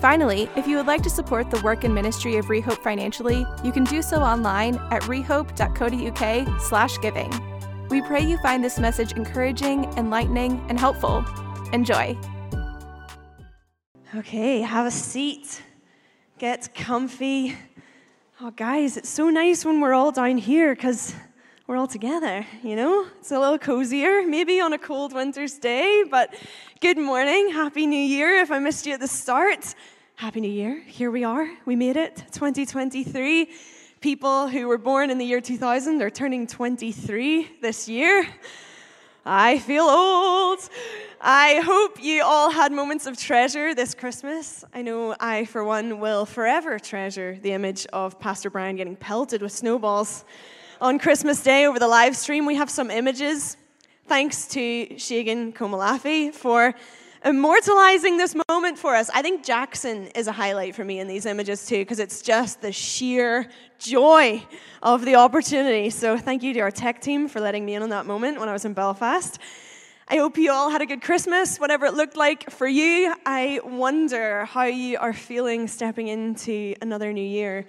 Finally, if you would like to support the work and ministry of Rehope financially, you can do so online at rehope.co.uk slash giving. We pray you find this message encouraging, enlightening, and helpful. Enjoy. Okay, have a seat. Get comfy. Oh, guys, it's so nice when we're all down here because we're all together, you know? It's a little cozier, maybe on a cold winter's day, but good morning. Happy New Year. If I missed you at the start, Happy New Year. Here we are. We made it. 2023. People who were born in the year 2000 are turning 23 this year. I feel old. I hope you all had moments of treasure this Christmas. I know I, for one, will forever treasure the image of Pastor Brian getting pelted with snowballs on Christmas Day over the live stream. We have some images. Thanks to Shagan Komalafi for immortalizing this moment for us. I think Jackson is a highlight for me in these images too, because it's just the sheer joy of the opportunity. So thank you to our tech team for letting me in on that moment when I was in Belfast. I hope you all had a good Christmas, whatever it looked like for you. I wonder how you are feeling stepping into another new year.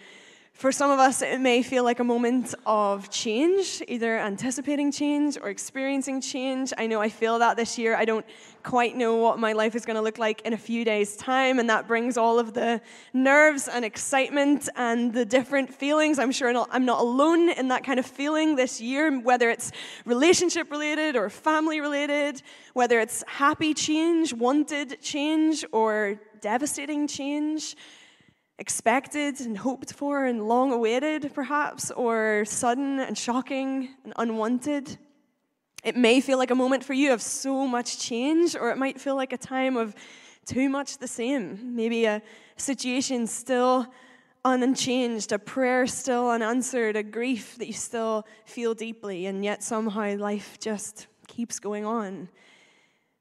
For some of us, it may feel like a moment of change, either anticipating change or experiencing change. I know I feel that this year. I don't quite know what my life is going to look like in a few days' time, and that brings all of the nerves and excitement and the different feelings. I'm sure I'm not alone in that kind of feeling this year, whether it's relationship related or family related, whether it's happy change, wanted change, or devastating change expected and hoped for and long awaited, perhaps, or sudden and shocking and unwanted. It may feel like a moment for you of so much change, or it might feel like a time of too much the same. Maybe a situation still unchanged, a prayer still unanswered, a grief that you still feel deeply, and yet somehow life just keeps going on.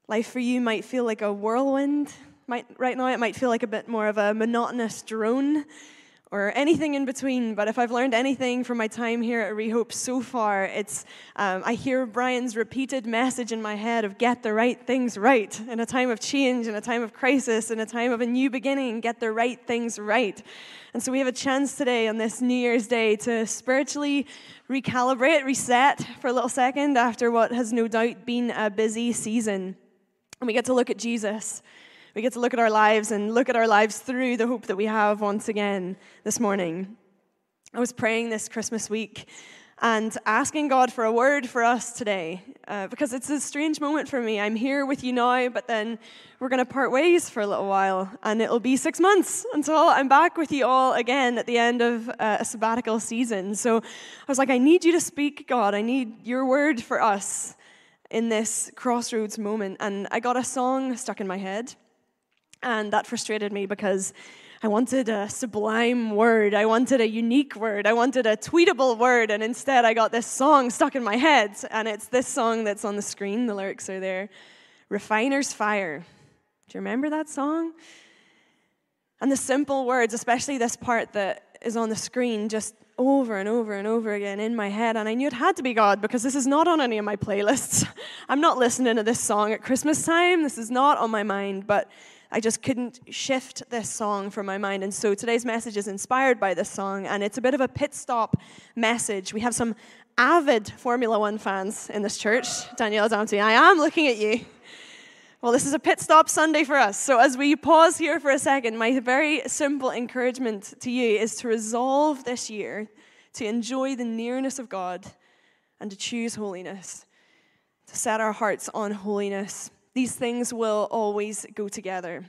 Life for you might feel like a whirlwind. Might, right now, it might feel like a bit more of a monotonous drone or anything in between. But if I've learned anything from my time here at Rehope so far, it's um, I hear Brian's repeated message in my head of get the right things right in a time of change, in a time of crisis, in a time of a new beginning, get the right things right. And so we have a chance today on this New Year's Day to spiritually recalibrate, reset for a little second after what has no doubt been a busy season. And we get to look at Jesus we get to look at our lives and look at our lives through the hope that we have once again this morning. I was praying this Christmas week and asking God for a word for us today uh, because it's a strange moment for me. I'm here with you now, but then we're going to part ways for a little while, and it'll be six months until I'm back with you all again at the end of uh, a sabbatical season. So I was like, I need you to speak, God. I need your word for us in this crossroads moment. And I got a song stuck in my head. And that frustrated me because I wanted a sublime word. I wanted a unique word. I wanted a tweetable word. And instead, I got this song stuck in my head. And it's this song that's on the screen. The lyrics are there Refiner's Fire. Do you remember that song? And the simple words, especially this part that is on the screen, just over and over and over again in my head. And I knew it had to be God because this is not on any of my playlists. I'm not listening to this song at Christmas time. This is not on my mind. But I just couldn't shift this song from my mind. And so today's message is inspired by this song, and it's a bit of a pit stop message. We have some avid Formula One fans in this church. Danielle Damty, I am looking at you. Well, this is a pit stop Sunday for us. So, as we pause here for a second, my very simple encouragement to you is to resolve this year to enjoy the nearness of God and to choose holiness, to set our hearts on holiness these things will always go together.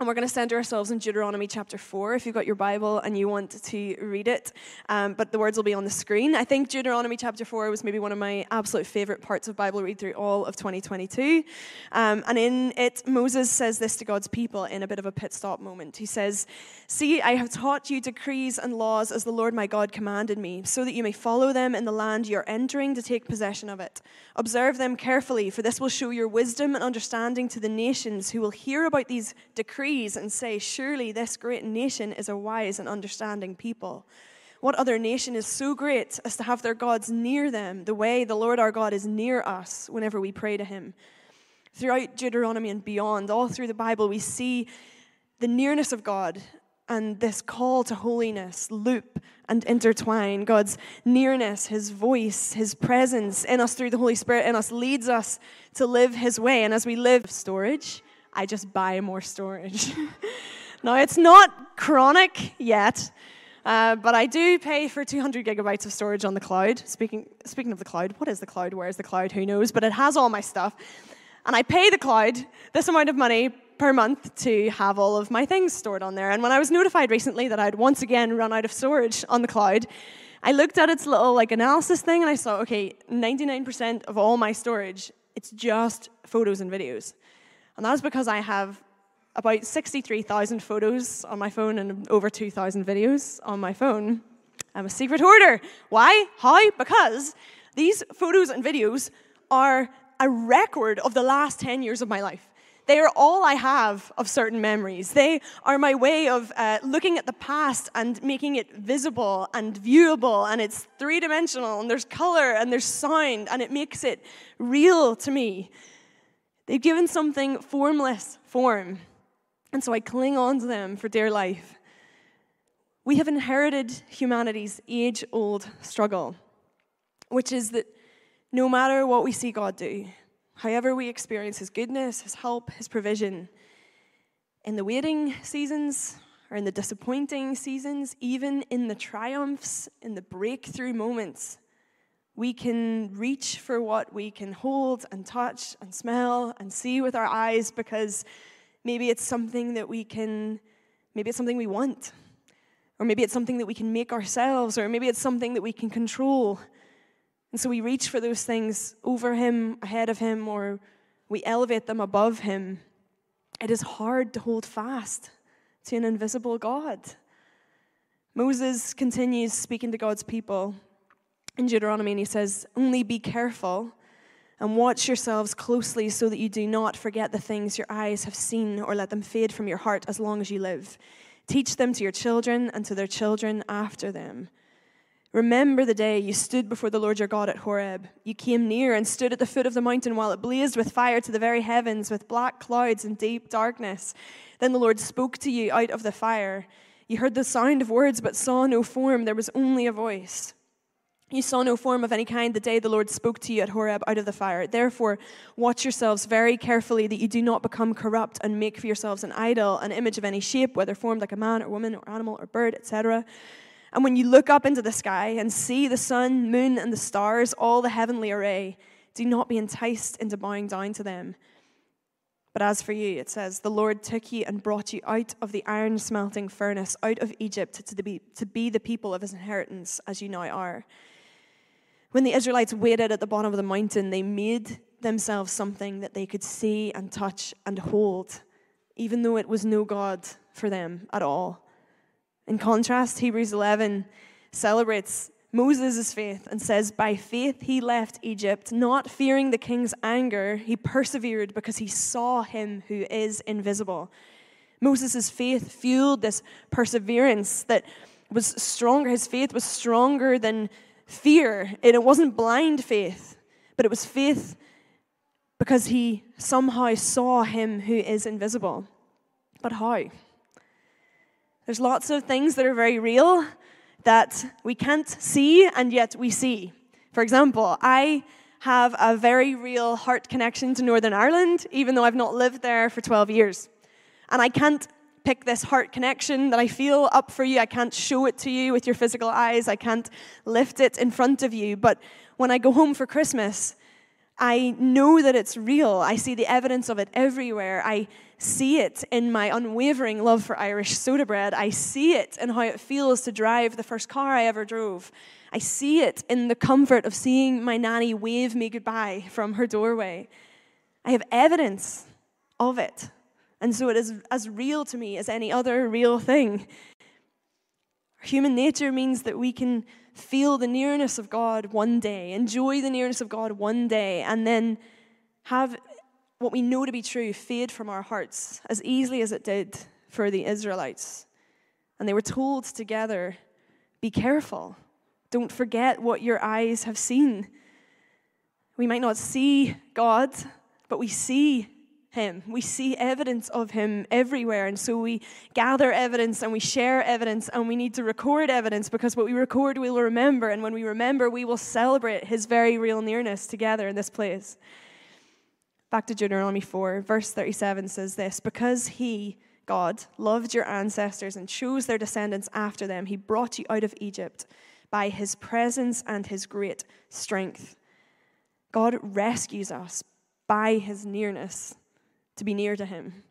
And we're going to center ourselves in Deuteronomy chapter 4 if you've got your Bible and you want to read it. Um, but the words will be on the screen. I think Deuteronomy chapter 4 was maybe one of my absolute favorite parts of Bible read through all of 2022. Um, and in it, Moses says this to God's people in a bit of a pit stop moment. He says, See, I have taught you decrees and laws as the Lord my God commanded me, so that you may follow them in the land you're entering to take possession of it. Observe them carefully, for this will show your wisdom and understanding to the nations who will hear about these decrees and say, Surely this great nation is a wise and understanding people. What other nation is so great as to have their gods near them, the way the Lord our God is near us whenever we pray to him? Throughout Deuteronomy and beyond, all through the Bible, we see the nearness of God and this call to holiness loop and intertwine. God's nearness, His voice, His presence in us through the Holy Spirit in us leads us to live His way. And as we live storage, I just buy more storage. now, it's not chronic yet, uh, but I do pay for 200 gigabytes of storage on the cloud. Speaking, speaking of the cloud, what is the cloud? Where is the cloud? Who knows? But it has all my stuff. And I pay the cloud this amount of money per month to have all of my things stored on there. And when I was notified recently that I'd once again run out of storage on the cloud, I looked at its little like analysis thing and I saw, okay, 99% of all my storage, it's just photos and videos. And that is because I have about 63,000 photos on my phone and over 2,000 videos on my phone. I'm a secret hoarder. Why? How? Because these photos and videos are a record of the last 10 years of my life. They are all I have of certain memories. They are my way of uh, looking at the past and making it visible and viewable, and it's three dimensional, and there's color and there's sound, and it makes it real to me. They've given something formless form, and so I cling on to them for dear life. We have inherited humanity's age old struggle, which is that no matter what we see God do, however we experience His goodness, His help, His provision, in the waiting seasons or in the disappointing seasons, even in the triumphs, in the breakthrough moments, we can reach for what we can hold and touch and smell and see with our eyes because maybe it's something that we can, maybe it's something we want. Or maybe it's something that we can make ourselves, or maybe it's something that we can control. And so we reach for those things over Him, ahead of Him, or we elevate them above Him. It is hard to hold fast to an invisible God. Moses continues speaking to God's people in Deuteronomy, and he says, Only be careful and watch yourselves closely so that you do not forget the things your eyes have seen or let them fade from your heart as long as you live. Teach them to your children and to their children after them. Remember the day you stood before the Lord your God at Horeb. You came near and stood at the foot of the mountain while it blazed with fire to the very heavens, with black clouds and deep darkness. Then the Lord spoke to you out of the fire. You heard the sound of words, but saw no form. There was only a voice. You saw no form of any kind the day the Lord spoke to you at Horeb out of the fire. Therefore, watch yourselves very carefully that you do not become corrupt and make for yourselves an idol, an image of any shape, whether formed like a man or woman or animal or bird, etc. And when you look up into the sky and see the sun, moon, and the stars, all the heavenly array, do not be enticed into bowing down to them. But as for you, it says, the Lord took you and brought you out of the iron smelting furnace, out of Egypt, to be, to be the people of his inheritance, as you now are. When the Israelites waited at the bottom of the mountain, they made themselves something that they could see and touch and hold, even though it was no God for them at all. In contrast, Hebrews 11 celebrates Moses' faith and says, By faith he left Egypt, not fearing the king's anger. He persevered because he saw him who is invisible. Moses' faith fueled this perseverance that was stronger. His faith was stronger than fear. And it wasn't blind faith, but it was faith because he somehow saw him who is invisible. But how? There's lots of things that are very real that we can't see and yet we see. For example, I have a very real heart connection to Northern Ireland, even though I've not lived there for 12 years. And I can't pick this heart connection that I feel up for you. I can't show it to you with your physical eyes. I can't lift it in front of you. But when I go home for Christmas, I know that it's real. I see the evidence of it everywhere. I see it in my unwavering love for Irish soda bread. I see it in how it feels to drive the first car I ever drove. I see it in the comfort of seeing my nanny wave me goodbye from her doorway. I have evidence of it. And so it is as real to me as any other real thing. Human nature means that we can feel the nearness of God one day, enjoy the nearness of God one day, and then have what we know to be true fade from our hearts as easily as it did for the Israelites. And they were told together be careful. Don't forget what your eyes have seen. We might not see God, but we see him. We see evidence of him everywhere. And so we gather evidence and we share evidence and we need to record evidence because what we record we will remember. And when we remember, we will celebrate his very real nearness together in this place. Back to Deuteronomy 4, verse 37 says this Because he, God, loved your ancestors and chose their descendants after them, he brought you out of Egypt by his presence and his great strength. God rescues us by his nearness to be near to him.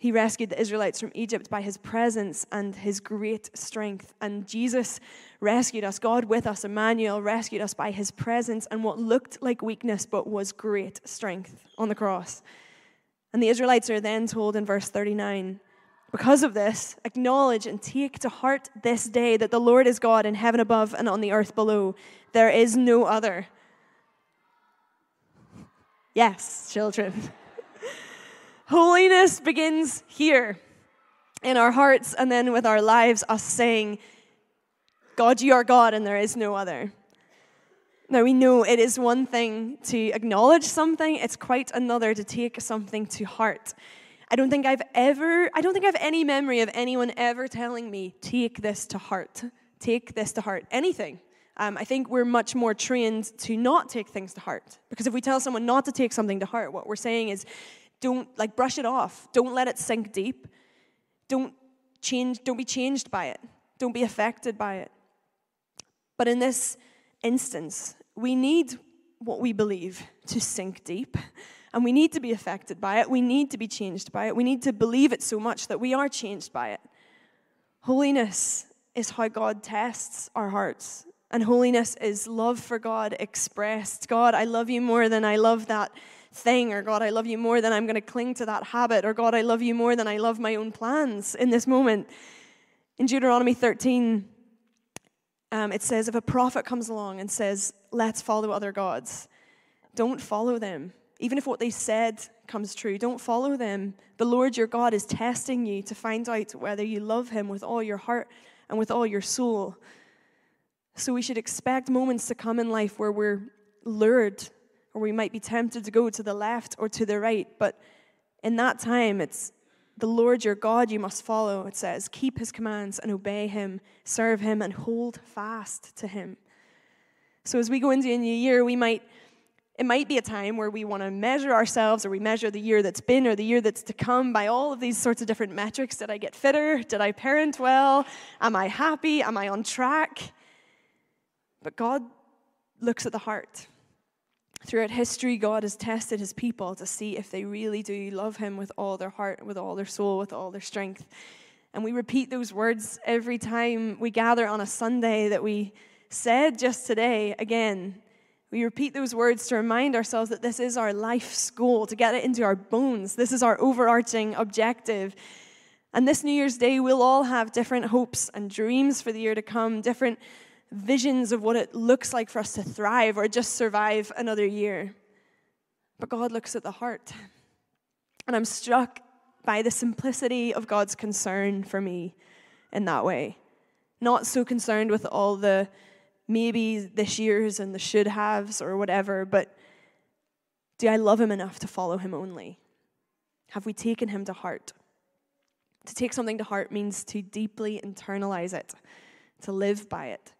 He rescued the Israelites from Egypt by his presence and his great strength. And Jesus rescued us, God with us, Emmanuel rescued us by his presence and what looked like weakness but was great strength on the cross. And the Israelites are then told in verse 39 because of this, acknowledge and take to heart this day that the Lord is God in heaven above and on the earth below. There is no other. Yes, children. Holiness begins here in our hearts and then with our lives, us saying, God, you are God and there is no other. Now, we know it is one thing to acknowledge something, it's quite another to take something to heart. I don't think I've ever, I don't think I have any memory of anyone ever telling me, take this to heart. Take this to heart. Anything. Um, I think we're much more trained to not take things to heart. Because if we tell someone not to take something to heart, what we're saying is, don't like brush it off. Don't let it sink deep. Don't change, don't be changed by it. Don't be affected by it. But in this instance, we need what we believe to sink deep. And we need to be affected by it. We need to be changed by it. We need to believe it so much that we are changed by it. Holiness is how God tests our hearts. And holiness is love for God expressed. God, I love you more than I love that thing, or God, I love you more than I'm going to cling to that habit, or God, I love you more than I love my own plans in this moment. In Deuteronomy 13, um, it says, if a prophet comes along and says, let's follow other gods, don't follow them. Even if what they said comes true, don't follow them. The Lord your God is testing you to find out whether you love him with all your heart and with all your soul. So we should expect moments to come in life where we're lured or we might be tempted to go to the left or to the right. But in that time, it's the Lord your God you must follow, it says. Keep his commands and obey him, serve him, and hold fast to him. So as we go into a new year, we might. It might be a time where we want to measure ourselves or we measure the year that's been or the year that's to come by all of these sorts of different metrics. Did I get fitter? Did I parent well? Am I happy? Am I on track? But God looks at the heart. Throughout history, God has tested his people to see if they really do love him with all their heart, with all their soul, with all their strength. And we repeat those words every time we gather on a Sunday that we said just today again. We repeat those words to remind ourselves that this is our life's goal, to get it into our bones. This is our overarching objective. And this New Year's Day, we'll all have different hopes and dreams for the year to come, different visions of what it looks like for us to thrive or just survive another year. But God looks at the heart. And I'm struck by the simplicity of God's concern for me in that way. Not so concerned with all the maybe this year's and the should haves or whatever, but do I love him enough to follow him only? Have we taken him to heart? To take something to heart means to deeply internalize it, to live by it.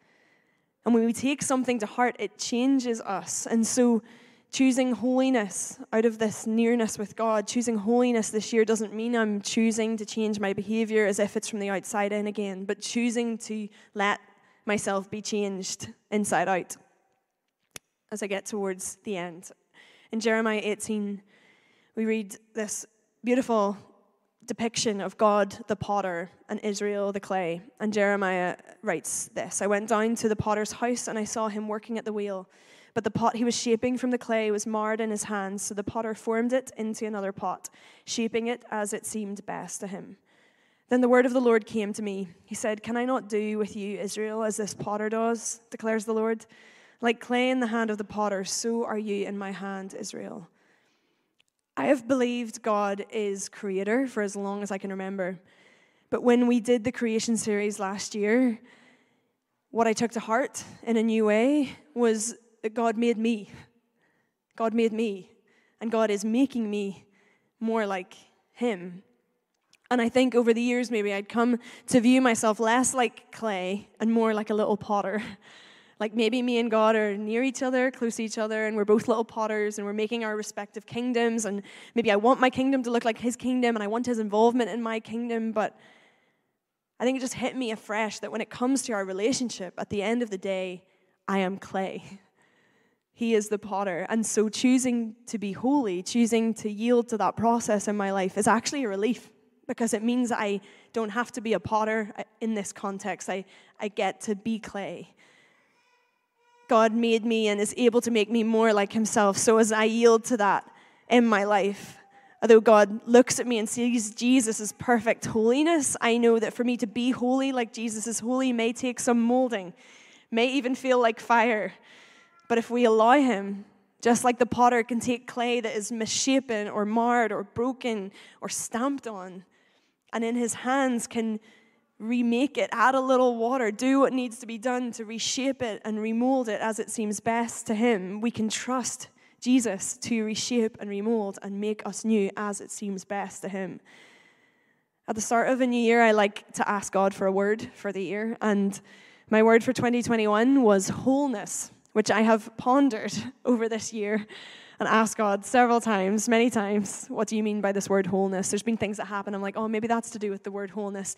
And when we take something to heart, it changes us. And so, choosing holiness out of this nearness with God, choosing holiness this year doesn't mean I'm choosing to change my behavior as if it's from the outside in again, but choosing to let myself be changed inside out as I get towards the end. In Jeremiah 18, we read this beautiful depiction of God the potter and Israel the clay. And Jeremiah writes this I went down to the potter's house and I saw him working at the wheel. But the pot he was shaping from the clay was marred in his hands, so the potter formed it into another pot, shaping it as it seemed best to him. Then the word of the Lord came to me. He said, Can I not do with you, Israel, as this potter does, declares the Lord? Like clay in the hand of the potter, so are you in my hand, Israel. I have believed God is creator for as long as I can remember. But when we did the creation series last year, what I took to heart in a new way was that God made me. God made me. And God is making me more like Him. And I think over the years, maybe I'd come to view myself less like clay and more like a little potter. Like maybe me and God are near each other, close to each other, and we're both little potters and we're making our respective kingdoms. And maybe I want my kingdom to look like his kingdom and I want his involvement in my kingdom. But I think it just hit me afresh that when it comes to our relationship, at the end of the day, I am clay. He is the potter. And so choosing to be holy, choosing to yield to that process in my life is actually a relief because it means I don't have to be a potter uh, in this context. I, I get to be clay. God made me and is able to make me more like Himself. So as I yield to that in my life, although God looks at me and sees Jesus' perfect holiness, I know that for me to be holy like Jesus is holy may take some molding, may even feel like fire. But if we allow Him, just like the potter can take clay that is misshapen or marred or broken or stamped on, and in His hands can remake it, add a little water, do what needs to be done to reshape it and remold it as it seems best to Him. We can trust Jesus to reshape and remold and make us new as it seems best to Him. At the start of a new year, I like to ask God for a word for the year, and my word for 2021 was wholeness, which I have pondered over this year and asked God several times, many times, what do you mean by this word wholeness? There's been things that happen. I'm like, oh, maybe that's to do with the word wholeness.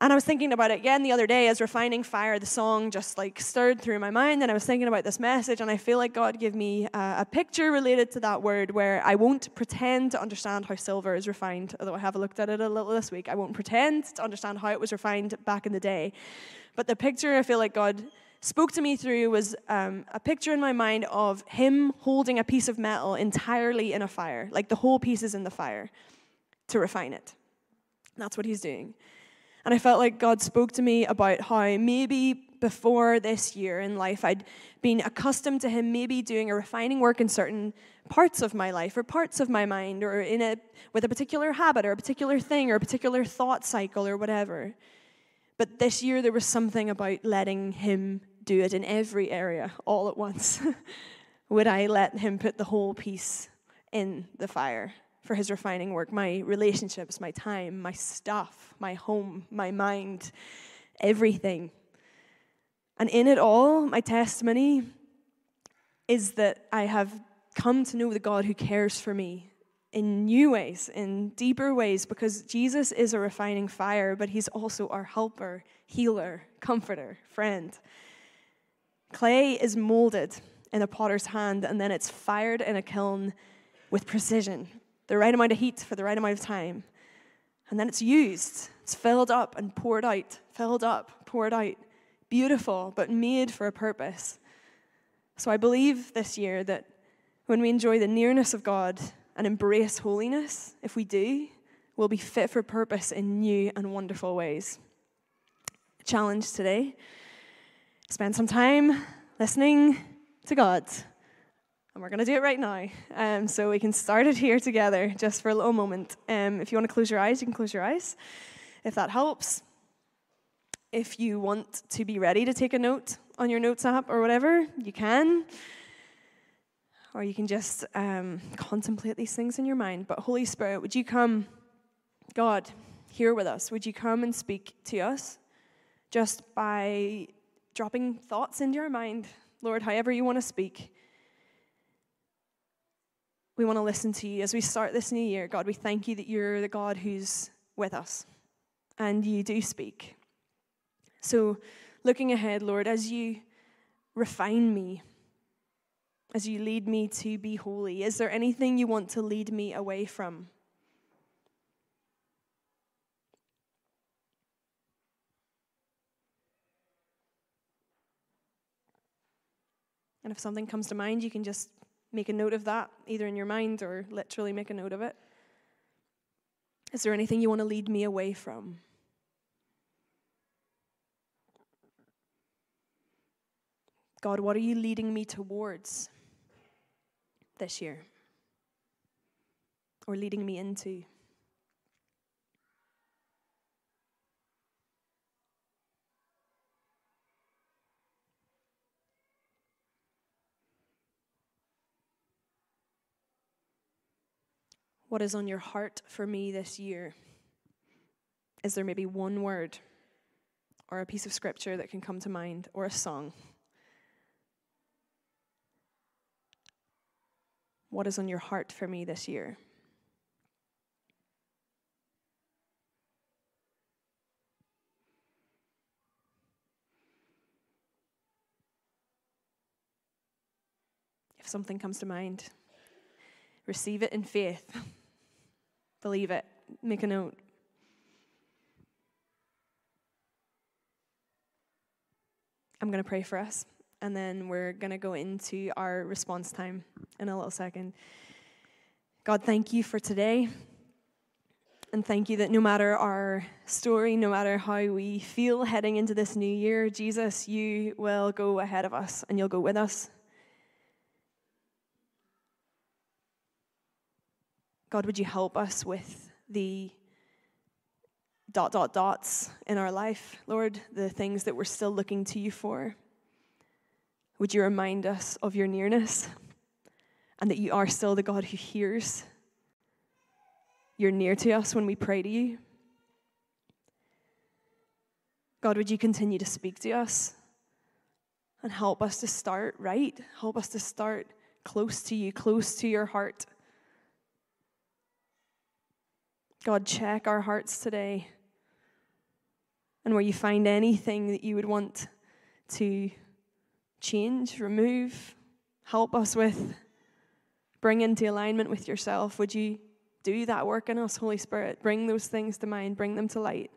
And I was thinking about it again the other day as Refining Fire, the song just like stirred through my mind. And I was thinking about this message, and I feel like God gave me a, a picture related to that word where I won't pretend to understand how silver is refined, although I have looked at it a little this week. I won't pretend to understand how it was refined back in the day. But the picture I feel like God spoke to me through was um, a picture in my mind of Him holding a piece of metal entirely in a fire, like the whole piece is in the fire to refine it. That's what He's doing. And I felt like God spoke to me about how maybe before this year in life I'd been accustomed to Him maybe doing a refining work in certain parts of my life or parts of my mind or in a, with a particular habit or a particular thing or a particular thought cycle or whatever. But this year there was something about letting Him do it in every area all at once. Would I let Him put the whole piece in the fire? For his refining work my relationships, my time, my stuff, my home, my mind, everything. And in it all, my testimony is that I have come to know the God who cares for me in new ways, in deeper ways, because Jesus is a refining fire, but he's also our helper, healer, comforter, friend. Clay is molded in a potter's hand, and then it's fired in a kiln with precision the right amount of heat for the right amount of time. And then it's used. It's filled up and poured out, filled up, poured out. Beautiful, but made for a purpose. So I believe this year that when we enjoy the nearness of God and embrace holiness, if we do, we'll be fit for purpose in new and wonderful ways. Challenge today spend some time listening to God and we're going to do it right now. Um, so we can start it here together just for a little moment. Um, if you want to close your eyes, you can close your eyes if that helps. If you want to be ready to take a note on your notes app or whatever, you can. Or you can just um, contemplate these things in your mind. But Holy Spirit, would you come, God, here with us? Would you come and speak to us just by dropping thoughts into our mind, Lord, however you want to speak? We want to listen to you. As we start this new year, God, we thank you that you're the God who's with us and you do speak. So, looking ahead, Lord, as you refine me, as you lead me to be holy, is there anything you want to lead me away from? And if something comes to mind, you can just make a note of that, either in your mind or literally make a note of it. Is there anything you want to lead me away from? God, what are you leading me towards this year? Or leading me into? What is on your heart for me this year? Is there maybe one word or a piece of scripture that can come to mind or a song? What is on your heart for me this year? If something comes to mind, receive it in faith. Believe it. Make a note. I'm going to pray for us, and then we're going to go into our response time in a little second. God, thank you for today. And thank you that no matter our story, no matter how we feel heading into this new year, Jesus, you will go ahead of us and you'll go with us. God, would you help us with the dot, dot, dots in our life, Lord, the things that we're still looking to you for? Would you remind us of your nearness and that you are still the God who hears? You're near to us when we pray to you. God, would you continue to speak to us and help us to start right? Help us to start close to you, close to your heart. God, check our hearts today. And where you find anything that you would want to change, remove, help us with, bring into alignment with yourself, would you do that work in us, Holy Spirit? Bring those things to mind, bring them to light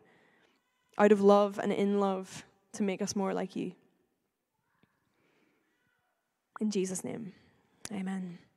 out of love and in love to make us more like you. In Jesus' name, amen.